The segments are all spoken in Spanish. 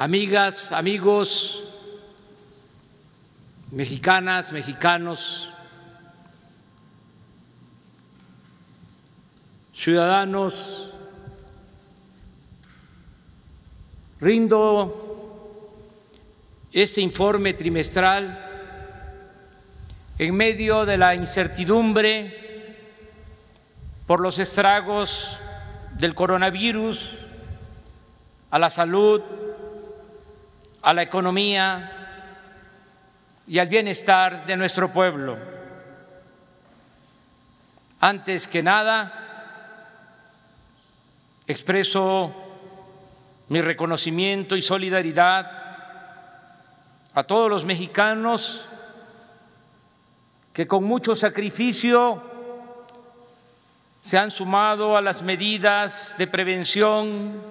amigas, amigos, mexicanas, mexicanos, ciudadanos, rindo este informe trimestral en medio de la incertidumbre por los estragos del coronavirus a la salud, a la economía y al bienestar de nuestro pueblo. Antes que nada, expreso mi reconocimiento y solidaridad a todos los mexicanos que con mucho sacrificio se han sumado a las medidas de prevención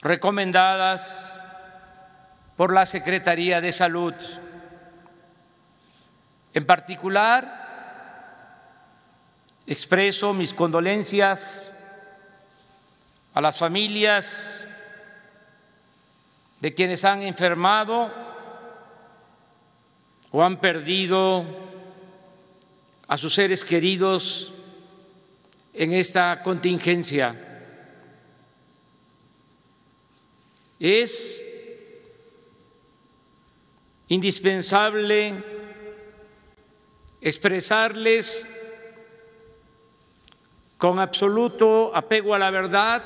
recomendadas por la Secretaría de Salud. En particular, expreso mis condolencias a las familias de quienes han enfermado o han perdido a sus seres queridos en esta contingencia. Es indispensable expresarles con absoluto apego a la verdad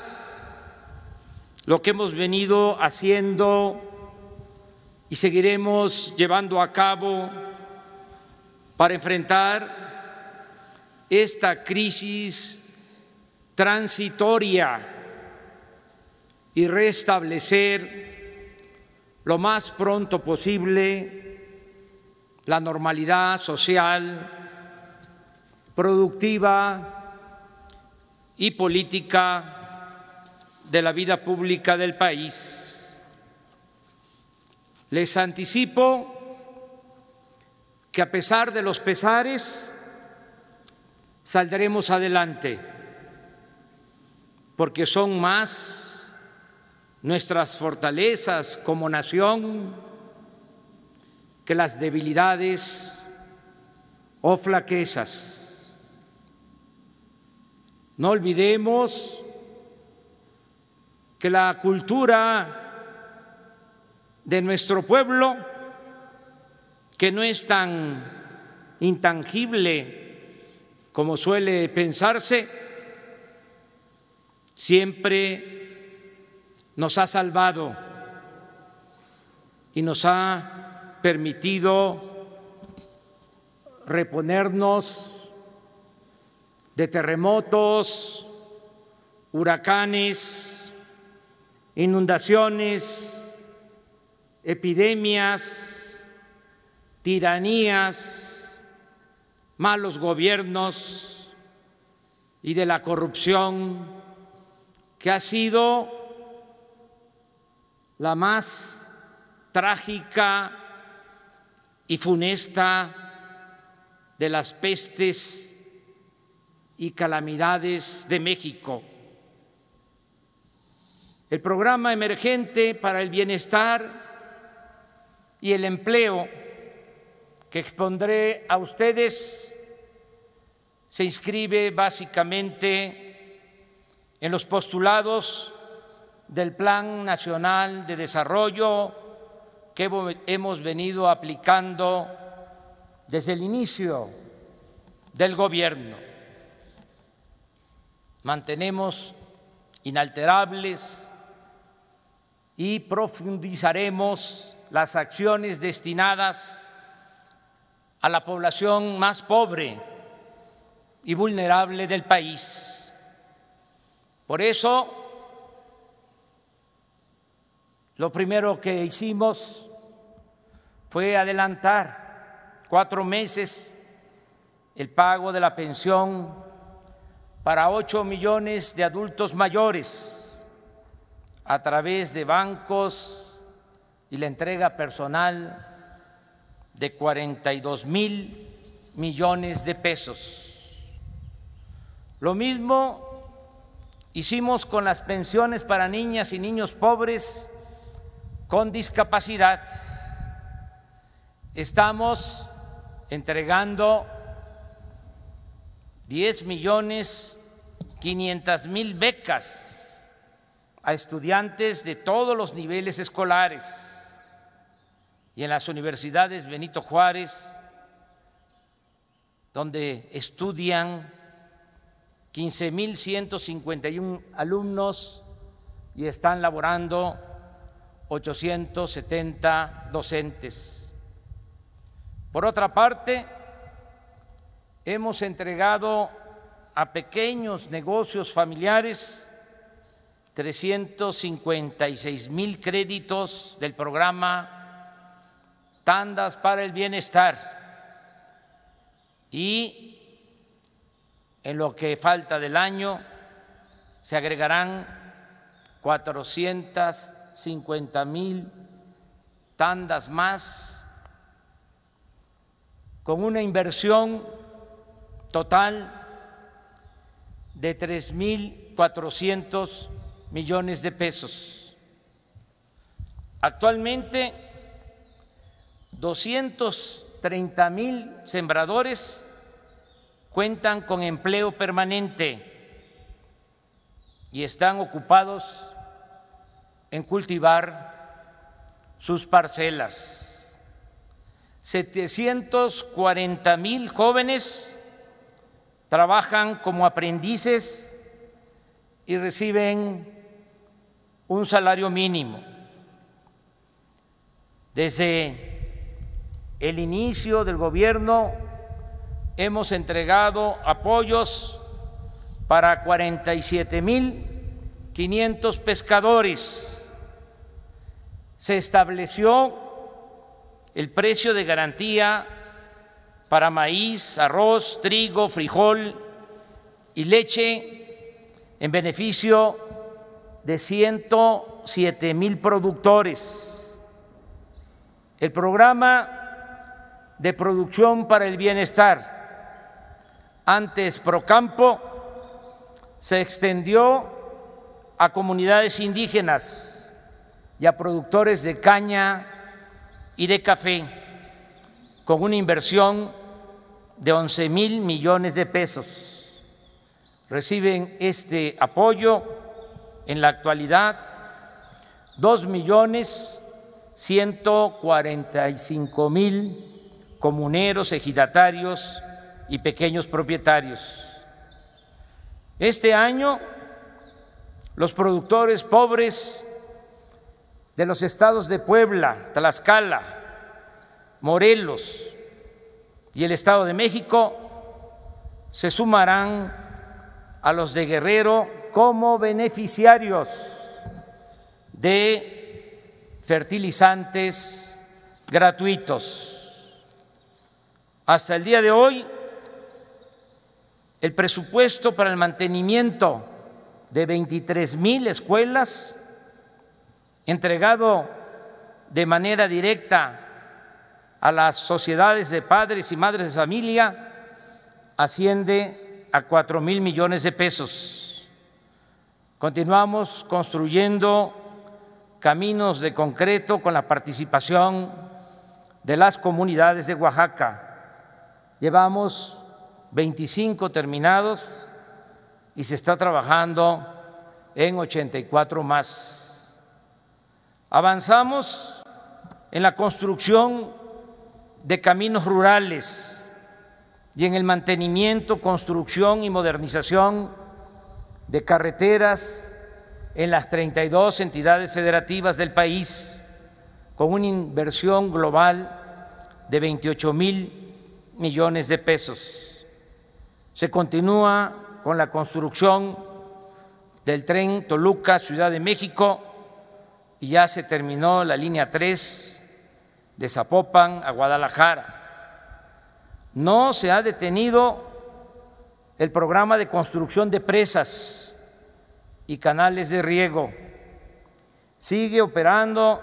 lo que hemos venido haciendo y seguiremos llevando a cabo para enfrentar esta crisis transitoria y restablecer lo más pronto posible la normalidad social, productiva y política de la vida pública del país. Les anticipo que a pesar de los pesares, saldremos adelante, porque son más nuestras fortalezas como nación que las debilidades o flaquezas. No olvidemos que la cultura de nuestro pueblo, que no es tan intangible como suele pensarse, siempre nos ha salvado y nos ha permitido reponernos de terremotos, huracanes, inundaciones, epidemias, tiranías, malos gobiernos y de la corrupción que ha sido la más trágica y funesta de las pestes y calamidades de México. El programa emergente para el bienestar y el empleo que expondré a ustedes se inscribe básicamente en los postulados del Plan Nacional de Desarrollo que hemos venido aplicando desde el inicio del gobierno. Mantenemos inalterables y profundizaremos las acciones destinadas a la población más pobre y vulnerable del país. Por eso, lo primero que hicimos fue adelantar cuatro meses el pago de la pensión para ocho millones de adultos mayores a través de bancos y la entrega personal de 42 mil millones de pesos. Lo mismo hicimos con las pensiones para niñas y niños pobres con discapacidad. Estamos entregando 10 millones 500 mil becas a estudiantes de todos los niveles escolares y en las universidades Benito Juárez, donde estudian 15.151 alumnos y están laborando 870 docentes. Por otra parte, hemos entregado a pequeños negocios familiares 356 mil créditos del programa Tandas para el Bienestar y en lo que falta del año se agregarán 450 mil tandas más con una inversión total de 3.400 millones de pesos. Actualmente, 230 mil sembradores cuentan con empleo permanente y están ocupados en cultivar sus parcelas. 740 mil jóvenes trabajan como aprendices y reciben un salario mínimo. Desde el inicio del gobierno hemos entregado apoyos para 47 mil 500 pescadores. Se estableció el precio de garantía para maíz, arroz, trigo, frijol y leche en beneficio de 107 mil productores. El programa de producción para el bienestar antes Procampo, se extendió a comunidades indígenas y a productores de caña y de café, con una inversión de 11 mil millones de pesos. Reciben este apoyo en la actualidad dos millones ciento cuarenta y cinco mil comuneros, ejidatarios y pequeños propietarios. Este año, los productores pobres de los estados de Puebla, Tlaxcala, Morelos y el Estado de México se sumarán a los de Guerrero como beneficiarios de fertilizantes gratuitos. Hasta el día de hoy, el presupuesto para el mantenimiento de 23 mil escuelas entregado de manera directa a las sociedades de padres y madres de familia asciende a cuatro mil millones de pesos. Continuamos construyendo caminos de concreto con la participación de las comunidades de Oaxaca. Llevamos 25 terminados y se está trabajando en 84 más. Avanzamos en la construcción de caminos rurales y en el mantenimiento, construcción y modernización de carreteras en las 32 entidades federativas del país, con una inversión global de 28 mil millones de pesos. Se continúa con la construcción del tren Toluca, Ciudad de México, y ya se terminó la línea 3 de Zapopan a Guadalajara. No se ha detenido el programa de construcción de presas y canales de riego. Sigue operando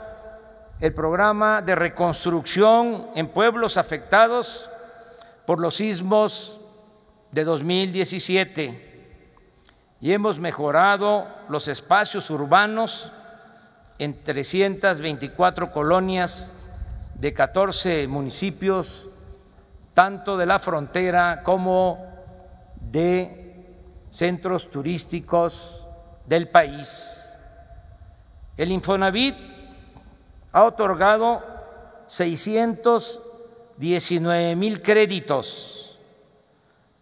el programa de reconstrucción en pueblos afectados por los sismos de 2017 y hemos mejorado los espacios urbanos en 324 colonias de 14 municipios, tanto de la frontera como de centros turísticos del país. El Infonavit ha otorgado 619 mil créditos,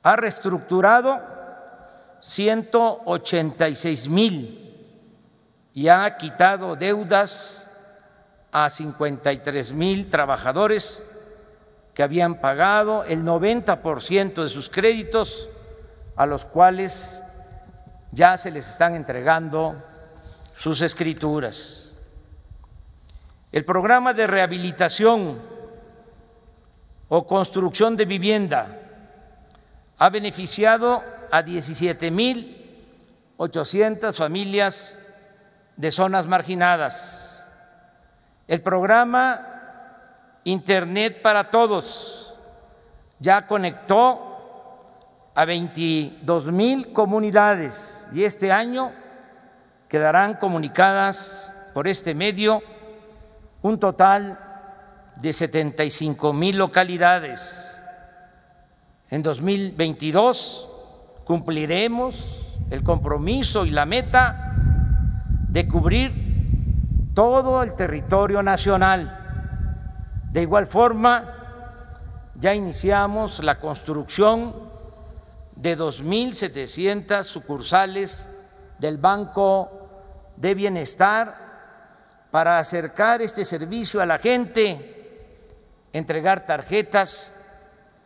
ha reestructurado 186 mil y ha quitado deudas a 53 mil trabajadores que habían pagado el 90% de sus créditos, a los cuales ya se les están entregando sus escrituras. El programa de rehabilitación o construcción de vivienda ha beneficiado a 17 mil 800 familias de zonas marginadas. El programa Internet para Todos ya conectó a 22 mil comunidades y este año quedarán comunicadas por este medio un total de 75 mil localidades. En 2022 cumpliremos el compromiso y la meta de cubrir todo el territorio nacional. De igual forma, ya iniciamos la construcción de 2.700 sucursales del Banco de Bienestar para acercar este servicio a la gente, entregar tarjetas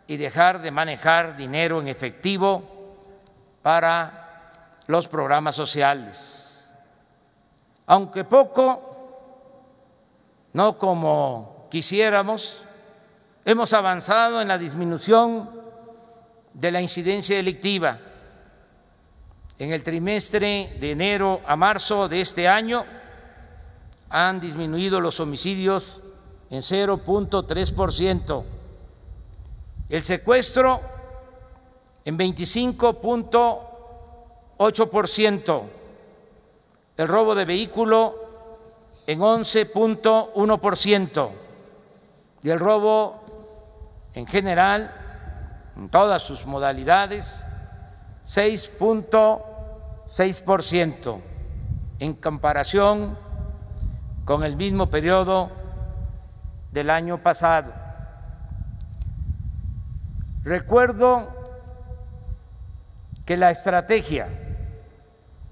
y dejar de manejar dinero en efectivo para los programas sociales aunque poco, no como quisiéramos, hemos avanzado en la disminución de la incidencia delictiva. En el trimestre de enero a marzo de este año han disminuido los homicidios en 0.3%, el secuestro en 25.8%, el robo de vehículo en 11.1% y el robo en general, en todas sus modalidades, 6.6% en comparación con el mismo periodo del año pasado. Recuerdo que la estrategia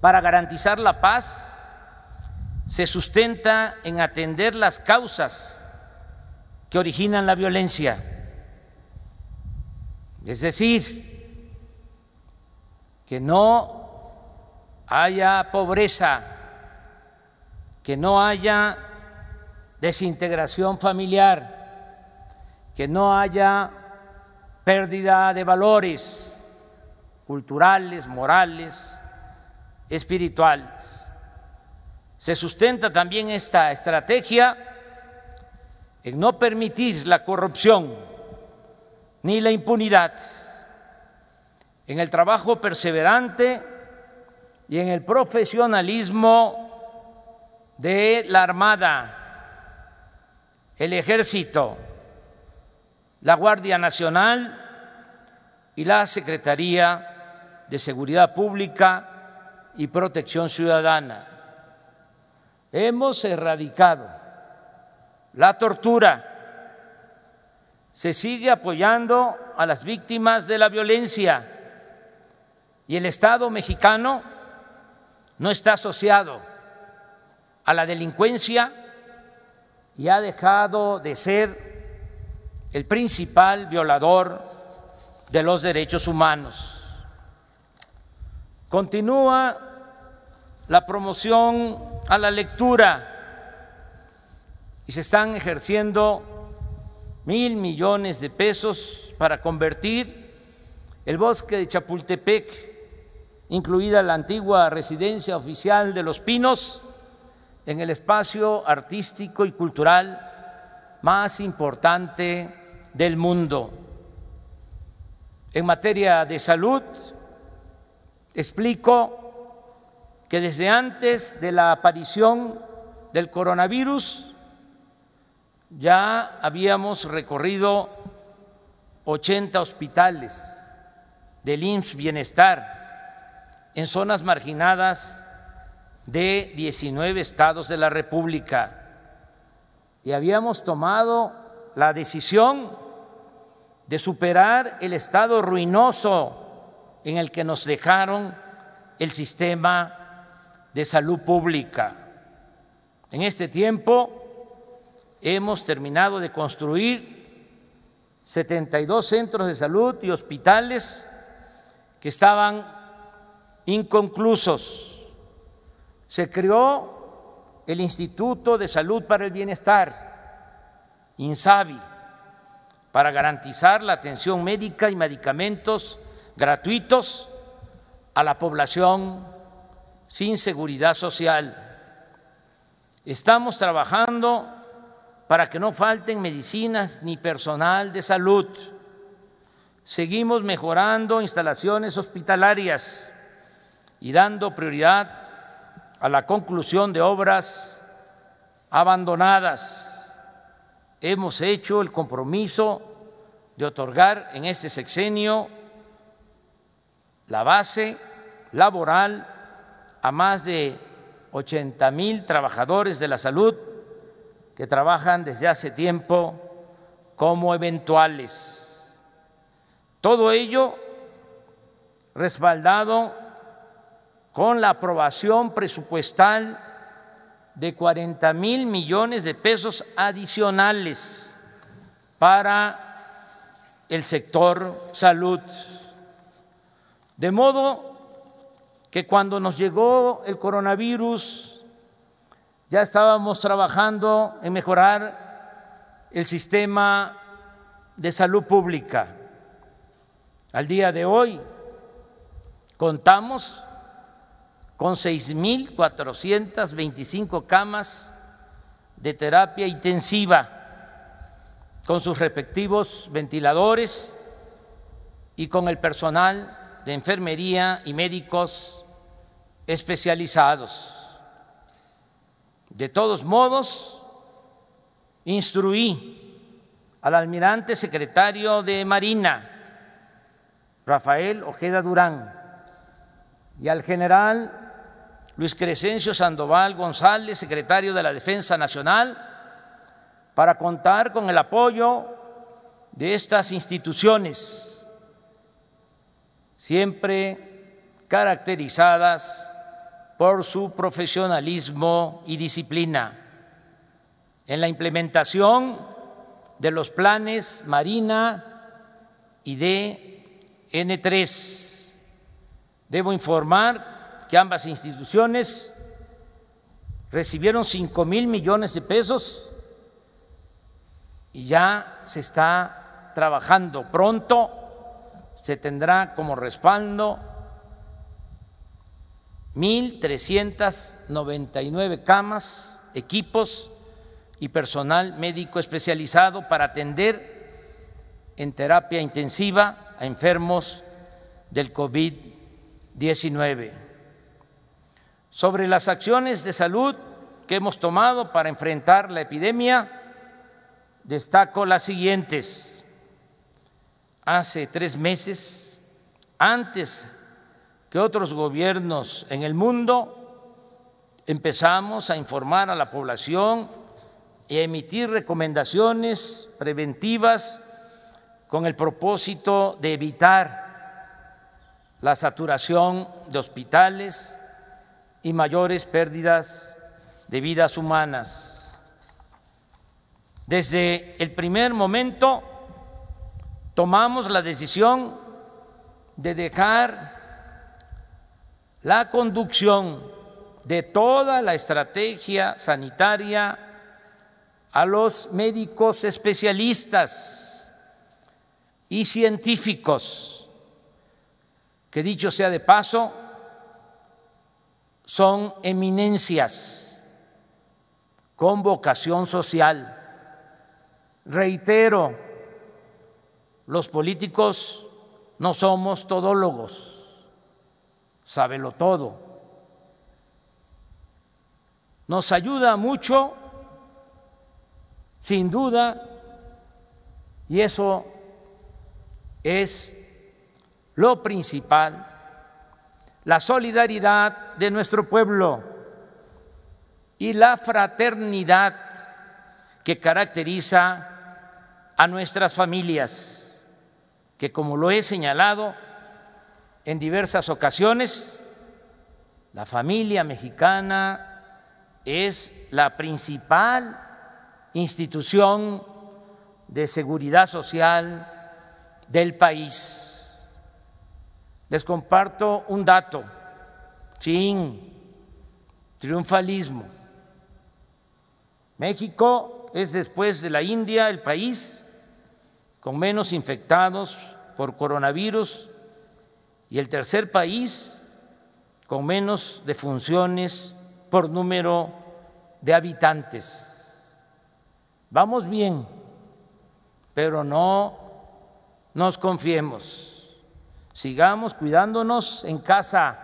para garantizar la paz se sustenta en atender las causas que originan la violencia. Es decir, que no haya pobreza, que no haya desintegración familiar, que no haya pérdida de valores culturales, morales, espirituales. Se sustenta también esta estrategia en no permitir la corrupción ni la impunidad, en el trabajo perseverante y en el profesionalismo de la Armada, el Ejército, la Guardia Nacional y la Secretaría de Seguridad Pública y protección ciudadana. Hemos erradicado la tortura. Se sigue apoyando a las víctimas de la violencia y el Estado mexicano no está asociado a la delincuencia y ha dejado de ser el principal violador de los derechos humanos. Continúa la promoción a la lectura y se están ejerciendo mil millones de pesos para convertir el bosque de Chapultepec, incluida la antigua residencia oficial de Los Pinos, en el espacio artístico y cultural más importante del mundo. En materia de salud, Explico que desde antes de la aparición del coronavirus ya habíamos recorrido 80 hospitales del IMSS Bienestar en zonas marginadas de 19 estados de la República. Y habíamos tomado la decisión de superar el estado ruinoso en el que nos dejaron el sistema de salud pública. En este tiempo hemos terminado de construir 72 centros de salud y hospitales que estaban inconclusos. Se creó el Instituto de Salud para el Bienestar, INSABI, para garantizar la atención médica y medicamentos gratuitos a la población sin seguridad social. Estamos trabajando para que no falten medicinas ni personal de salud. Seguimos mejorando instalaciones hospitalarias y dando prioridad a la conclusión de obras abandonadas hemos hecho el compromiso de otorgar en este sexenio la base laboral a más de 80 mil trabajadores de la salud que trabajan desde hace tiempo como eventuales. Todo ello respaldado con la aprobación presupuestal de 40 mil millones de pesos adicionales para el sector salud. De modo que cuando nos llegó el coronavirus ya estábamos trabajando en mejorar el sistema de salud pública. Al día de hoy contamos con 6.425 camas de terapia intensiva, con sus respectivos ventiladores y con el personal de enfermería y médicos especializados. De todos modos, instruí al almirante secretario de Marina, Rafael Ojeda Durán, y al general Luis Crescencio Sandoval González, secretario de la Defensa Nacional, para contar con el apoyo de estas instituciones, siempre caracterizadas por su profesionalismo y disciplina en la implementación de los planes Marina y de N3. Debo informar que ambas instituciones recibieron cinco mil millones de pesos y ya se está trabajando pronto, se tendrá como respaldo mil trescientas noventa y nueve camas, equipos y personal médico especializado para atender en terapia intensiva a enfermos del COVID-19 sobre las acciones de salud que hemos tomado para enfrentar la epidemia, destaco las siguientes. Hace tres meses, antes que otros gobiernos en el mundo, empezamos a informar a la población y a emitir recomendaciones preventivas con el propósito de evitar la saturación de hospitales, y mayores pérdidas de vidas humanas. Desde el primer momento tomamos la decisión de dejar la conducción de toda la estrategia sanitaria a los médicos especialistas y científicos, que dicho sea de paso, son eminencias con vocación social. Reitero, los políticos no somos todólogos, sábelo todo. nos ayuda mucho, sin duda, y eso es lo principal, la solidaridad de nuestro pueblo y la fraternidad que caracteriza a nuestras familias, que como lo he señalado en diversas ocasiones, la familia mexicana es la principal institución de seguridad social del país. Les comparto un dato sin triunfalismo. México es después de la India el país con menos infectados por coronavirus y el tercer país con menos defunciones por número de habitantes. Vamos bien, pero no nos confiemos. Sigamos cuidándonos en casa,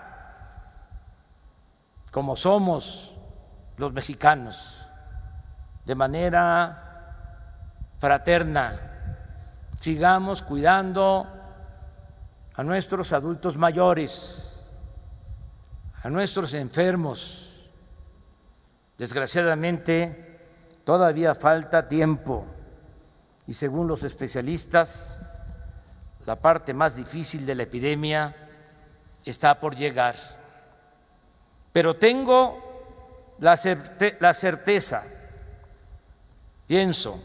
como somos los mexicanos, de manera fraterna. Sigamos cuidando a nuestros adultos mayores, a nuestros enfermos. Desgraciadamente, todavía falta tiempo y según los especialistas, la parte más difícil de la epidemia está por llegar. Pero tengo la, certeza, pienso,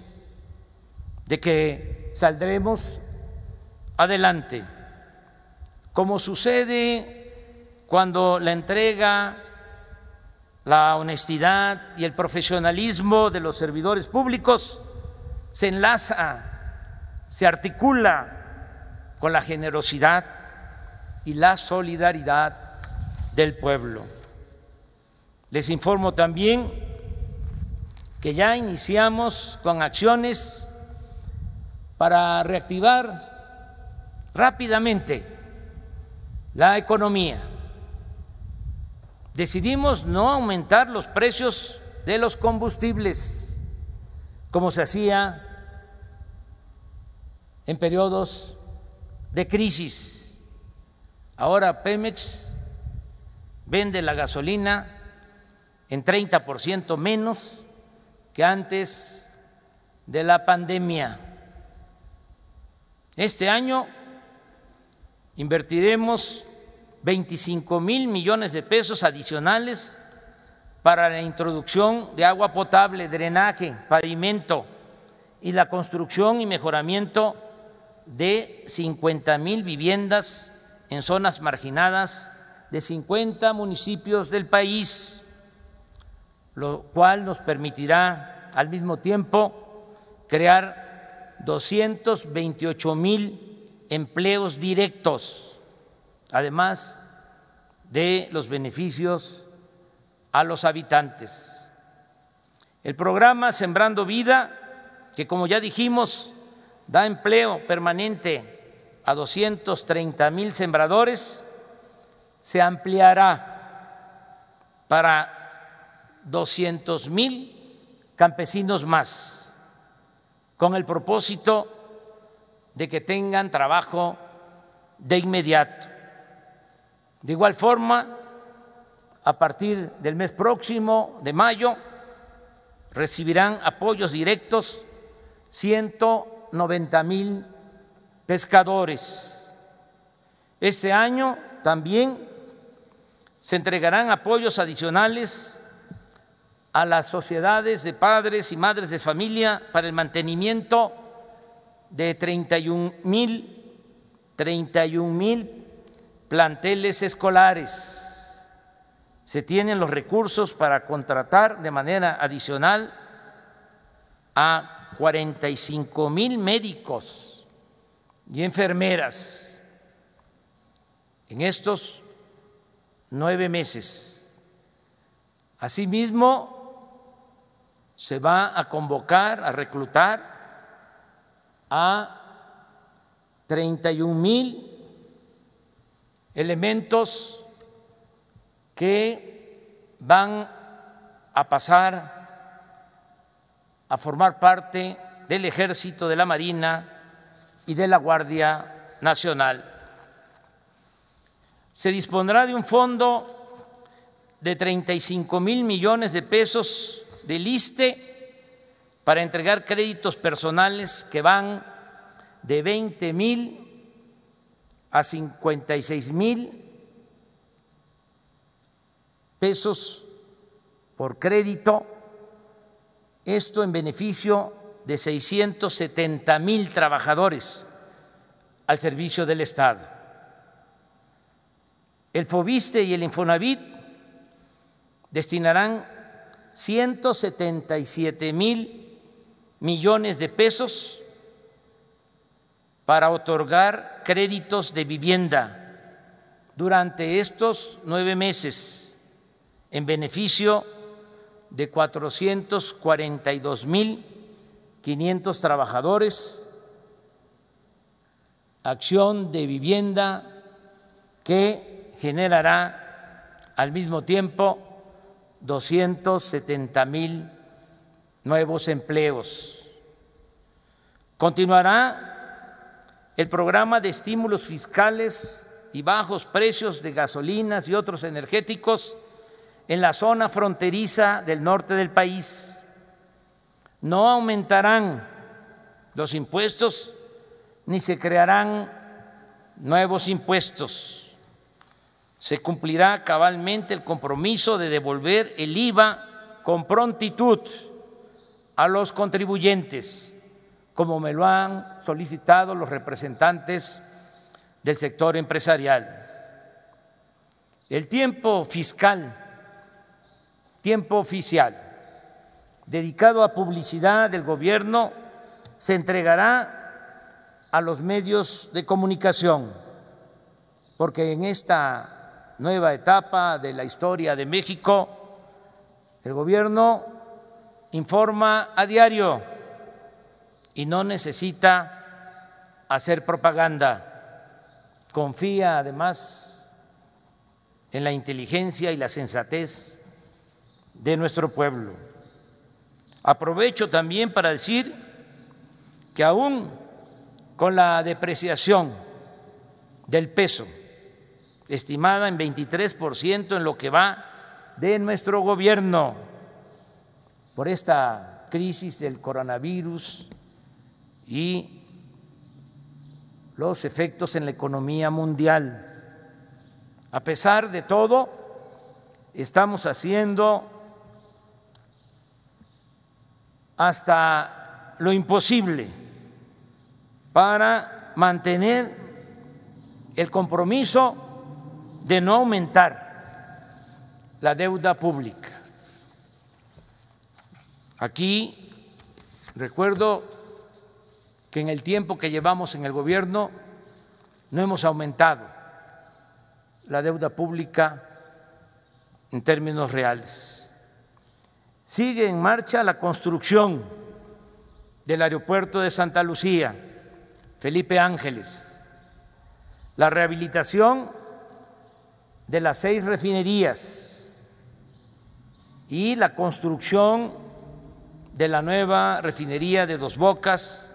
de que saldremos adelante, como sucede cuando la entrega, la honestidad y el profesionalismo de los servidores públicos se enlaza, se articula con la generosidad y la solidaridad del pueblo. Les informo también que ya iniciamos con acciones para reactivar rápidamente la economía. Decidimos no aumentar los precios de los combustibles como se hacía en periodos de crisis. Ahora Pemex vende la gasolina en 30% menos que antes de la pandemia. Este año invertiremos 25 mil millones de pesos adicionales para la introducción de agua potable, drenaje, pavimento y la construcción y mejoramiento de 50 mil viviendas en zonas marginadas de 50 municipios del país, lo cual nos permitirá al mismo tiempo crear 228 mil empleos directos, además de los beneficios a los habitantes. El programa Sembrando Vida, que como ya dijimos, da empleo permanente a 230 mil sembradores, se ampliará para 200 mil campesinos más, con el propósito de que tengan trabajo de inmediato. De igual forma, a partir del mes próximo de mayo recibirán apoyos directos 190 mil pescadores. Este año también se entregarán apoyos adicionales a las sociedades de padres y madres de familia para el mantenimiento de 31 mil 31 mil planteles escolares se tienen los recursos para contratar de manera adicional a 45 mil médicos y enfermeras en estos nueve meses. Asimismo, se va a convocar, a reclutar a 31 mil elementos que van a pasar a formar parte del Ejército, de la Marina y de la Guardia Nacional. Se dispondrá de un fondo de 35 mil millones de pesos del ISTE para entregar créditos personales que van de 20 mil a 56 mil pesos por crédito, esto en beneficio de 670 mil trabajadores al servicio del Estado. El FOBISTE y el Infonavit destinarán 177 mil millones de pesos para otorgar créditos de vivienda durante estos nueve meses en beneficio de 442 mil 500 trabajadores, acción de vivienda que generará al mismo tiempo 270 mil nuevos empleos. Continuará el programa de estímulos fiscales y bajos precios de gasolinas y otros energéticos en la zona fronteriza del norte del país. No aumentarán los impuestos ni se crearán nuevos impuestos se cumplirá cabalmente el compromiso de devolver el IVA con prontitud a los contribuyentes, como me lo han solicitado los representantes del sector empresarial. El tiempo fiscal, tiempo oficial, dedicado a publicidad del gobierno, se entregará a los medios de comunicación, porque en esta nueva etapa de la historia de México, el gobierno informa a diario y no necesita hacer propaganda. Confía además en la inteligencia y la sensatez de nuestro pueblo. Aprovecho también para decir que aún con la depreciación del peso, estimada en 23 por ciento en lo que va de nuestro gobierno por esta crisis del coronavirus y los efectos en la economía mundial. A pesar de todo, estamos haciendo hasta lo imposible para mantener el compromiso de no aumentar la deuda pública. Aquí recuerdo que en el tiempo que llevamos en el gobierno no hemos aumentado la deuda pública en términos reales. Sigue en marcha la construcción del aeropuerto de Santa Lucía, Felipe Ángeles, la rehabilitación de las seis refinerías y la construcción de la nueva refinería de Dos Bocas,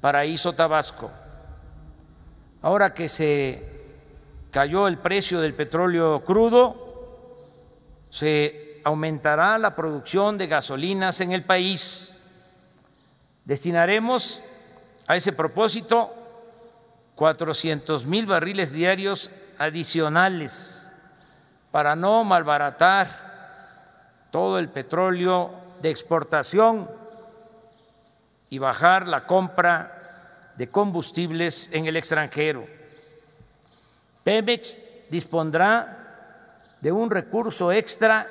Paraíso Tabasco. Ahora que se cayó el precio del petróleo crudo, se aumentará la producción de gasolinas en el país. Destinaremos a ese propósito 400 mil barriles diarios adicionales para no malbaratar todo el petróleo de exportación y bajar la compra de combustibles en el extranjero. Pemex dispondrá de un recurso extra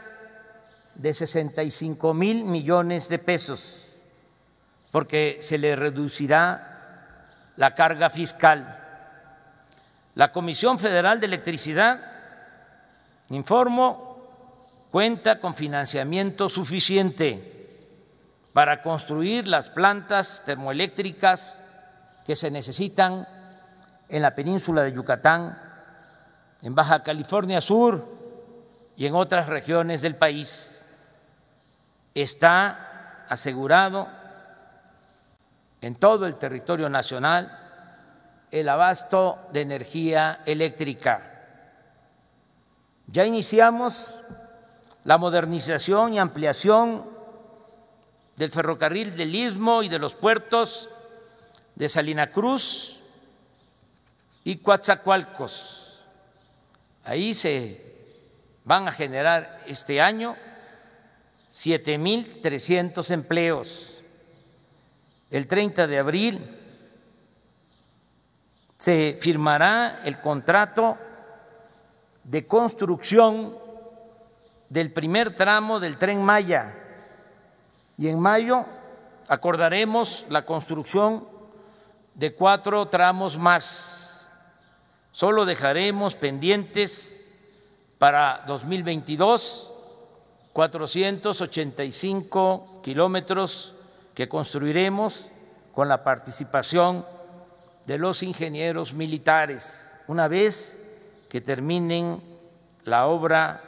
de 65 mil millones de pesos, porque se le reducirá la carga fiscal la Comisión Federal de Electricidad, informo, cuenta con financiamiento suficiente para construir las plantas termoeléctricas que se necesitan en la península de Yucatán, en Baja California Sur y en otras regiones del país. está asegurado en todo el territorio nacional el abasto de energía eléctrica. Ya iniciamos la modernización y ampliación del ferrocarril del Istmo y de los puertos de Salina Cruz y Coatzacoalcos. Ahí se van a generar este año 7.300 empleos. El 30 de abril se firmará el contrato de construcción del primer tramo del tren Maya y en mayo acordaremos la construcción de cuatro tramos más. Solo dejaremos pendientes para 2022 485 kilómetros que construiremos con la participación de los ingenieros militares una vez que terminen la obra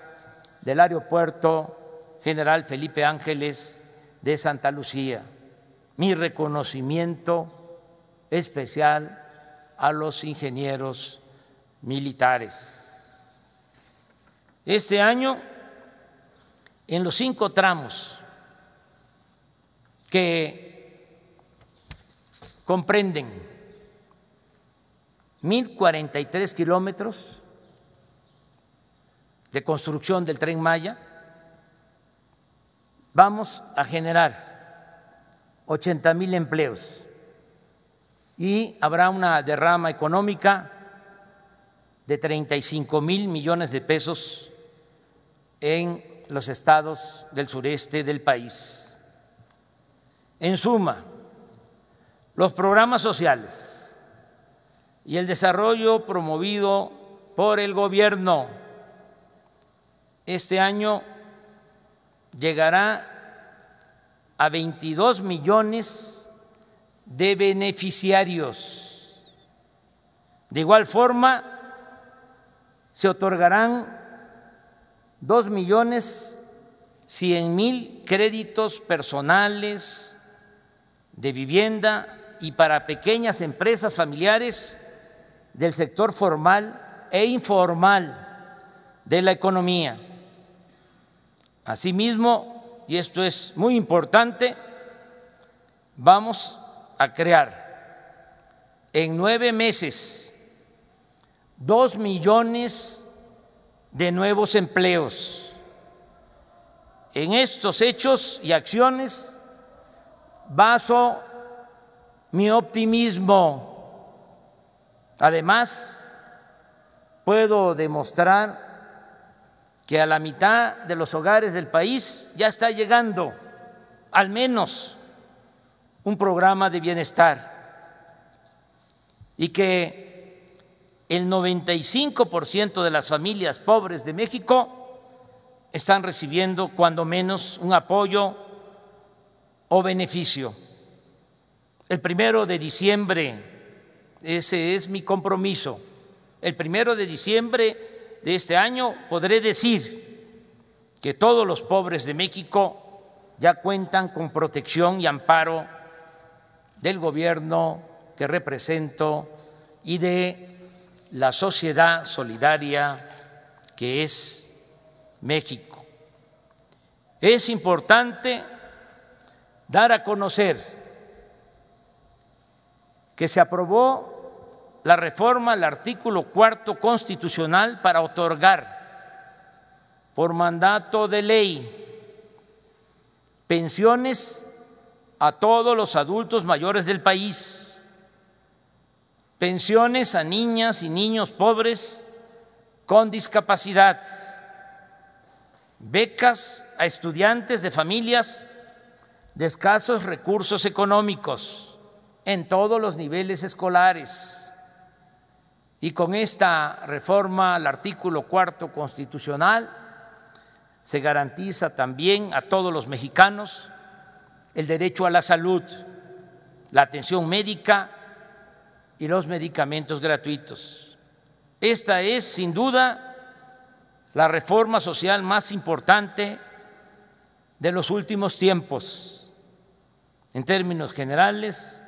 del Aeropuerto General Felipe Ángeles de Santa Lucía. Mi reconocimiento especial a los ingenieros militares. Este año, en los cinco tramos que comprenden 1.043 kilómetros de construcción del tren Maya, vamos a generar 80 mil empleos y habrá una derrama económica de 35 mil millones de pesos en los estados del sureste del país. En suma, los programas sociales y el desarrollo promovido por el gobierno. Este año llegará a 22 millones de beneficiarios. De igual forma, se otorgarán dos millones cien mil créditos personales de vivienda y para pequeñas empresas familiares del sector formal e informal de la economía. Asimismo, y esto es muy importante, vamos a crear en nueve meses dos millones de nuevos empleos. En estos hechos y acciones baso mi optimismo Además, puedo demostrar que a la mitad de los hogares del país ya está llegando al menos un programa de bienestar y que el 95% de las familias pobres de México están recibiendo cuando menos un apoyo o beneficio. El primero de diciembre ese es mi compromiso. El primero de diciembre de este año podré decir que todos los pobres de México ya cuentan con protección y amparo del gobierno que represento y de la sociedad solidaria que es México. Es importante dar a conocer que se aprobó la reforma al artículo cuarto constitucional para otorgar por mandato de ley pensiones a todos los adultos mayores del país, pensiones a niñas y niños pobres con discapacidad, becas a estudiantes de familias de escasos recursos económicos en todos los niveles escolares. Y con esta reforma al artículo cuarto constitucional se garantiza también a todos los mexicanos el derecho a la salud, la atención médica y los medicamentos gratuitos. Esta es, sin duda, la reforma social más importante de los últimos tiempos. En términos generales,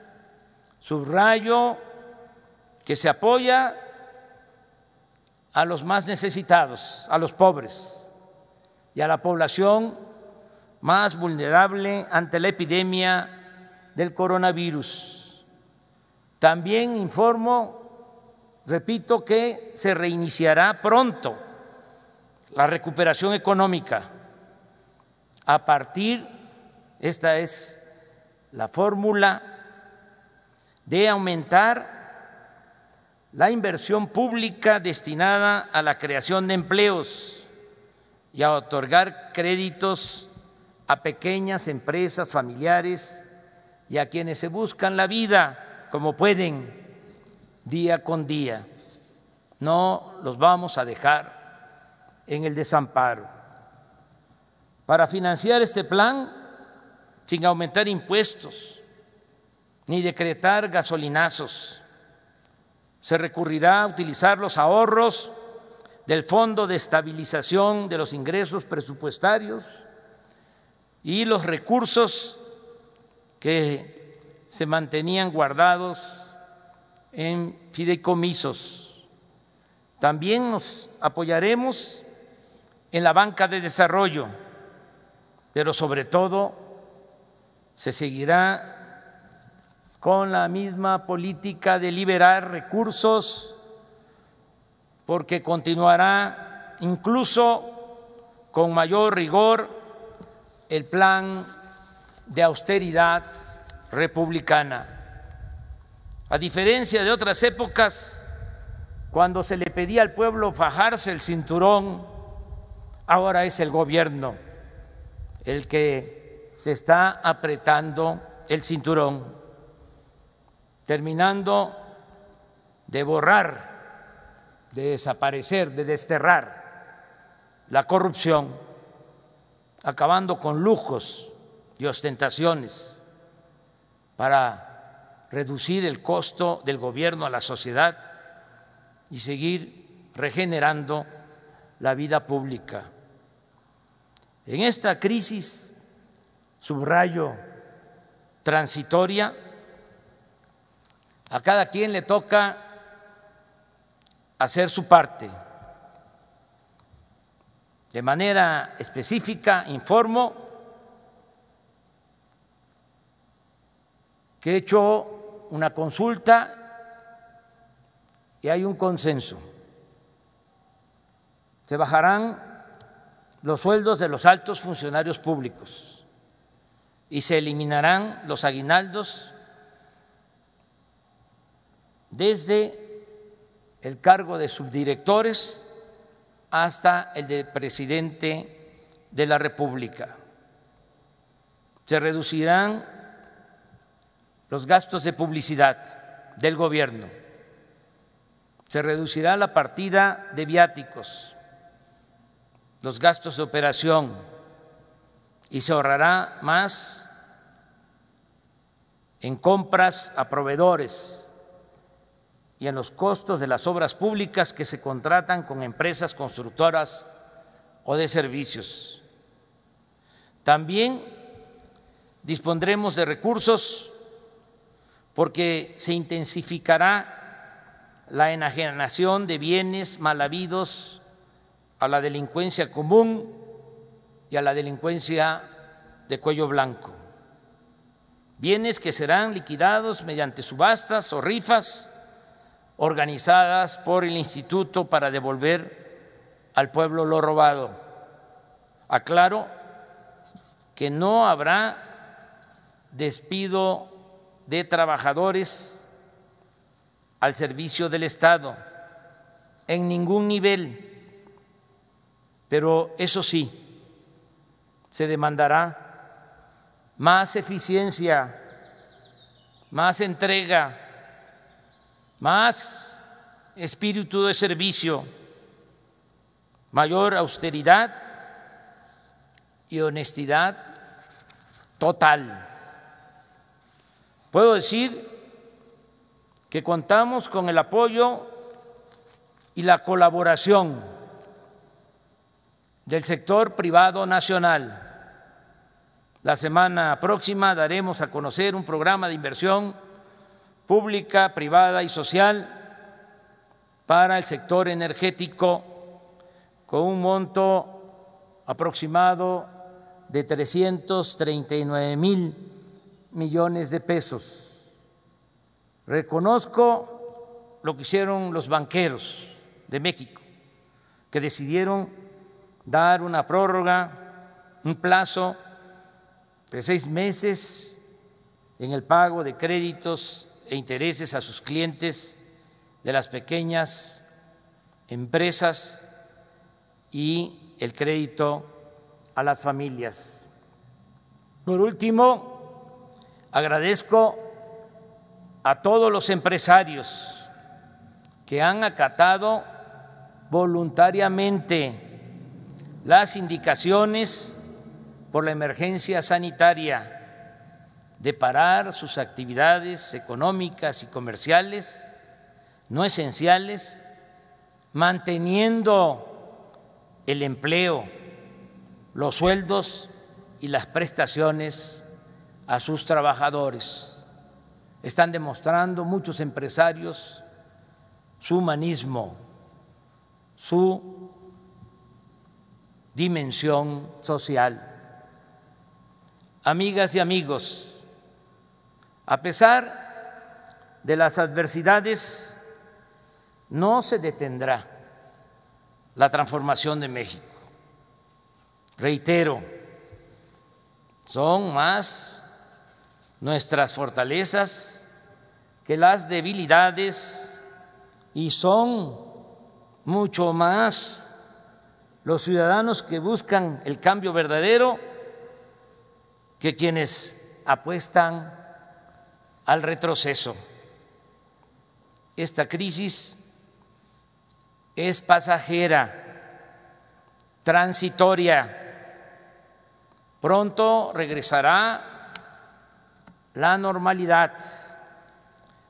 subrayo que se apoya a los más necesitados, a los pobres y a la población más vulnerable ante la epidemia del coronavirus. También informo, repito, que se reiniciará pronto la recuperación económica a partir, esta es la fórmula, de aumentar la inversión pública destinada a la creación de empleos y a otorgar créditos a pequeñas empresas familiares y a quienes se buscan la vida como pueden día con día. No los vamos a dejar en el desamparo. Para financiar este plan, sin aumentar impuestos ni decretar gasolinazos, se recurrirá a utilizar los ahorros del Fondo de Estabilización de los Ingresos Presupuestarios y los recursos que se mantenían guardados en fideicomisos. También nos apoyaremos en la banca de desarrollo, pero sobre todo se seguirá con la misma política de liberar recursos, porque continuará incluso con mayor rigor el plan de austeridad republicana. A diferencia de otras épocas, cuando se le pedía al pueblo fajarse el cinturón, ahora es el gobierno el que se está apretando el cinturón terminando de borrar, de desaparecer, de desterrar la corrupción, acabando con lujos y ostentaciones para reducir el costo del gobierno a la sociedad y seguir regenerando la vida pública. En esta crisis, subrayo, transitoria, a cada quien le toca hacer su parte. De manera específica, informo que he hecho una consulta y hay un consenso. Se bajarán los sueldos de los altos funcionarios públicos y se eliminarán los aguinaldos desde el cargo de subdirectores hasta el de presidente de la República. Se reducirán los gastos de publicidad del gobierno. Se reducirá la partida de viáticos, los gastos de operación y se ahorrará más en compras a proveedores y en los costos de las obras públicas que se contratan con empresas constructoras o de servicios. También dispondremos de recursos porque se intensificará la enajenación de bienes mal habidos a la delincuencia común y a la delincuencia de cuello blanco. Bienes que serán liquidados mediante subastas o rifas organizadas por el Instituto para devolver al pueblo lo robado. Aclaro que no habrá despido de trabajadores al servicio del Estado en ningún nivel, pero eso sí, se demandará más eficiencia, más entrega más espíritu de servicio, mayor austeridad y honestidad total. Puedo decir que contamos con el apoyo y la colaboración del sector privado nacional La semana próxima daremos a conocer un programa de inversión pública, privada y social para el sector energético con un monto aproximado de 339 mil millones de pesos. Reconozco lo que hicieron los banqueros de México, que decidieron dar una prórroga, un plazo de seis meses en el pago de créditos e intereses a sus clientes de las pequeñas empresas y el crédito a las familias. Por último, agradezco a todos los empresarios que han acatado voluntariamente las indicaciones por la emergencia sanitaria de parar sus actividades económicas y comerciales no esenciales, manteniendo el empleo los sueldos y las prestaciones a sus trabajadores. Están demostrando muchos empresarios su humanismo, su dimensión social. Amigas y amigos, a pesar de las adversidades, no se detendrá la transformación de México. Reitero, son más nuestras fortalezas que las debilidades y son mucho más los ciudadanos que buscan el cambio verdadero que quienes apuestan al retroceso. Esta crisis es pasajera, transitoria Pronto regresará la normalidad.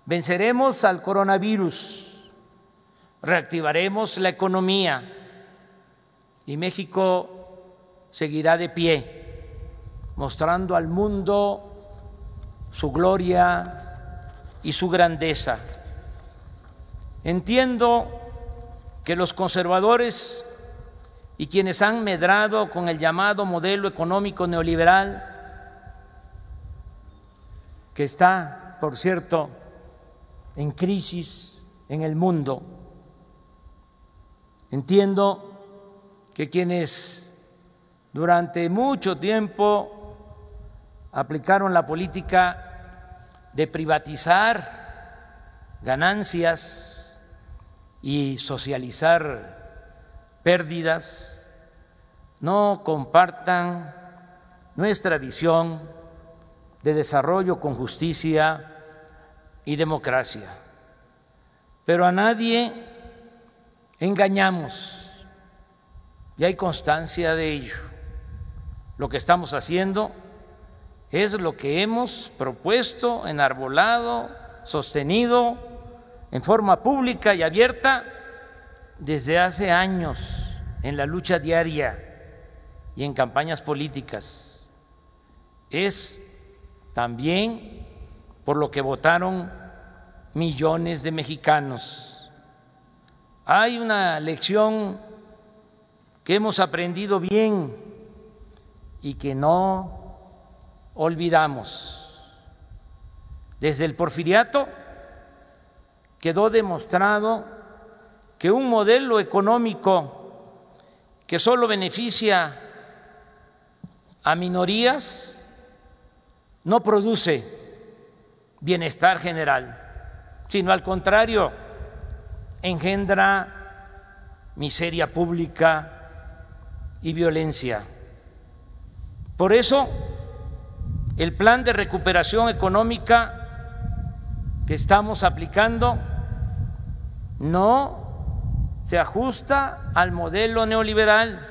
Venceremos al coronavirus, reactivaremos la economía y México seguirá de pie, mostrando al mundo su gloria y su grandeza. Entiendo que los conservadores y quienes han medrado con el llamado modelo económico neoliberal, que está, por cierto, en crisis en el mundo. Entiendo que quienes durante mucho tiempo aplicaron la política de privatizar ganancias y socializar pérdidas, no compartan nuestra visión de desarrollo con justicia y democracia. Pero a nadie engañamos y hay constancia de ello. Lo que estamos haciendo es lo que hemos propuesto, enarbolado, sostenido en forma pública y abierta desde hace años en la lucha diaria y en campañas políticas. Es también por lo que votaron millones de mexicanos. Hay una lección que hemos aprendido bien y que no olvidamos. Desde el porfiriato quedó demostrado que un modelo económico que solo beneficia a minorías no produce bienestar general, sino al contrario, engendra miseria pública y violencia. Por eso, el plan de recuperación económica que estamos aplicando no se ajusta al modelo neoliberal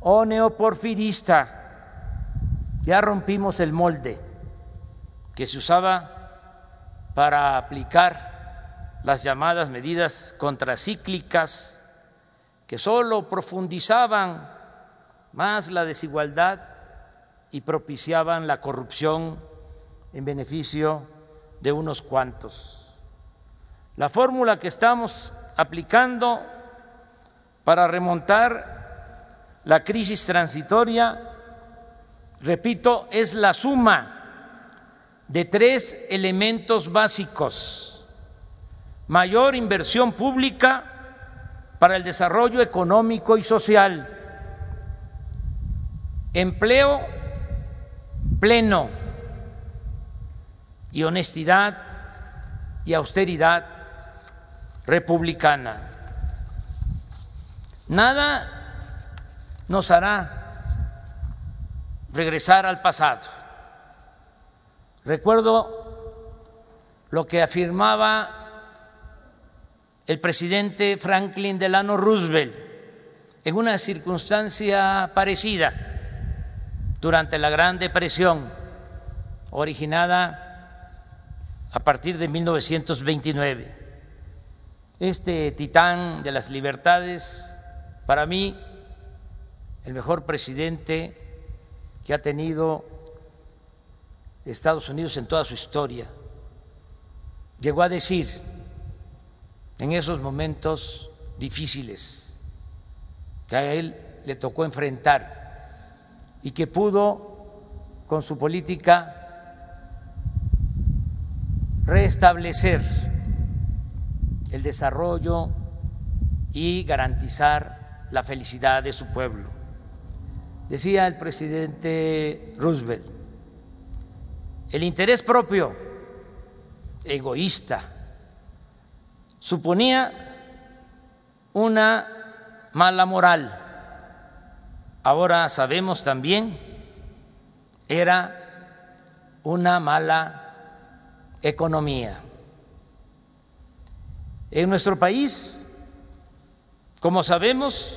o neoporfirista. Ya rompimos el molde que se usaba para aplicar las llamadas medidas contracíclicas que solo profundizaban más la desigualdad y propiciaban la corrupción en beneficio de unos cuantos. La fórmula que estamos aplicando para remontar la crisis transitoria, repito, es la suma de tres elementos básicos. Mayor inversión pública para el desarrollo económico y social. Empleo pleno y honestidad y austeridad republicana. Nada nos hará regresar al pasado. Recuerdo lo que afirmaba el presidente Franklin Delano Roosevelt en una circunstancia parecida durante la Gran Depresión originada a partir de 1929. Este titán de las libertades, para mí, el mejor presidente que ha tenido Estados Unidos en toda su historia, llegó a decir en esos momentos difíciles que a él le tocó enfrentar y que pudo con su política restablecer el desarrollo y garantizar la felicidad de su pueblo. Decía el presidente Roosevelt, el interés propio, egoísta, suponía una mala moral. Ahora sabemos también era una mala economía. En nuestro país, como sabemos,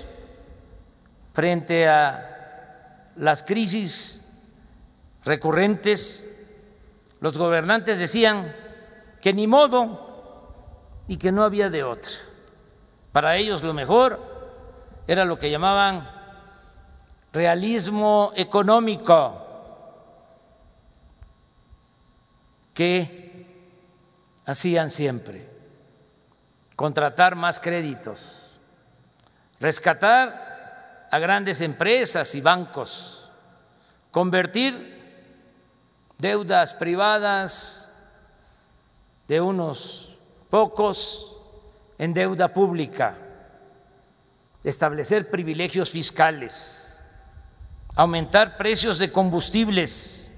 frente a las crisis recurrentes, los gobernantes decían que ni modo y que no había de otra. Para ellos lo mejor era lo que llamaban realismo económico, que hacían siempre, contratar más créditos, rescatar a grandes empresas y bancos, convertir deudas privadas de unos pocos en deuda pública, establecer privilegios fiscales, aumentar precios de combustibles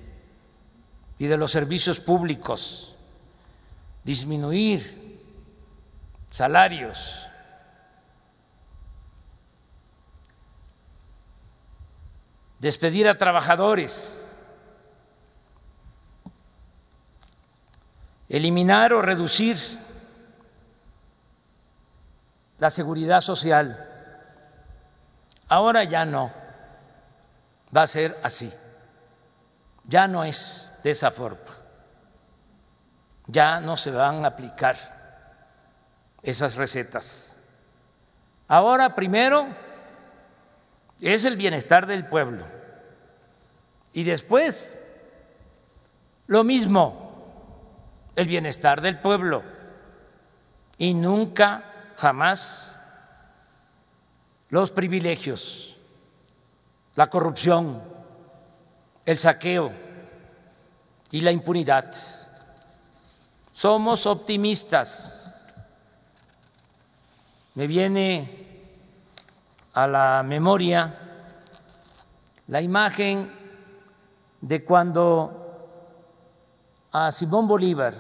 y de los servicios públicos disminuir salarios. despedir a trabajadores, eliminar o reducir la seguridad social. Ahora ya no va a ser así, ya no es de esa forma ya no se van a aplicar esas recetas. Ahora, primero, es el bienestar del pueblo. Y después, lo mismo, el bienestar del pueblo. Y nunca, jamás, los privilegios, la corrupción, el saqueo y la impunidad. Somos optimistas. Me viene a la memoria la imagen de cuando a Simón Bolívar,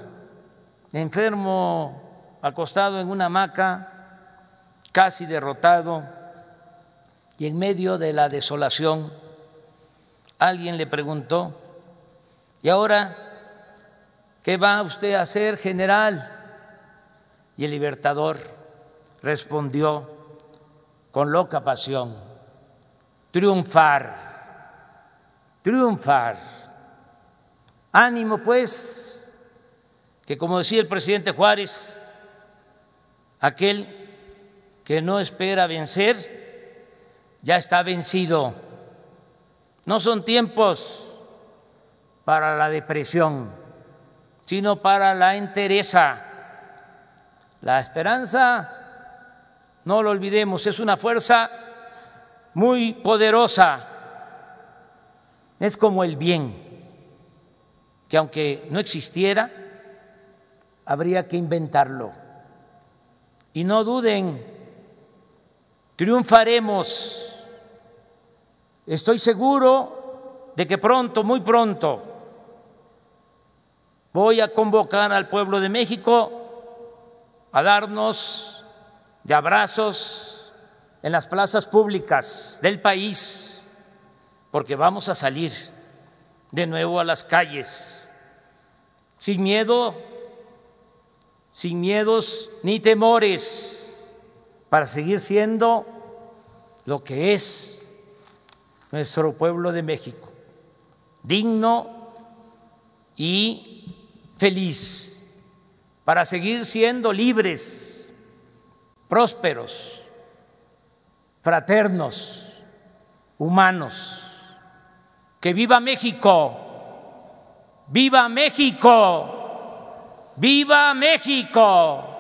enfermo, acostado en una hamaca, casi derrotado, y en medio de la desolación, alguien le preguntó, ¿y ahora ¿Qué va usted a hacer, general? Y el libertador respondió con loca pasión, triunfar, triunfar. Ánimo pues, que como decía el presidente Juárez, aquel que no espera vencer, ya está vencido. No son tiempos para la depresión, sino para la entereza. La esperanza, no lo olvidemos, es una fuerza muy poderosa. Es como el bien, que aunque no existiera, habría que inventarlo. Y no duden, triunfaremos. Estoy seguro de que pronto, muy pronto, voy a convocar al pueblo de México a darnos de abrazos en las plazas públicas del país, porque vamos a salir de nuevo a las calles, sin miedo, sin miedos ni temores, para seguir siendo lo que es nuestro pueblo de México, digno y feliz, para seguir siendo libres, prósperos, fraternos, humanos. Que viva México, viva México, viva México.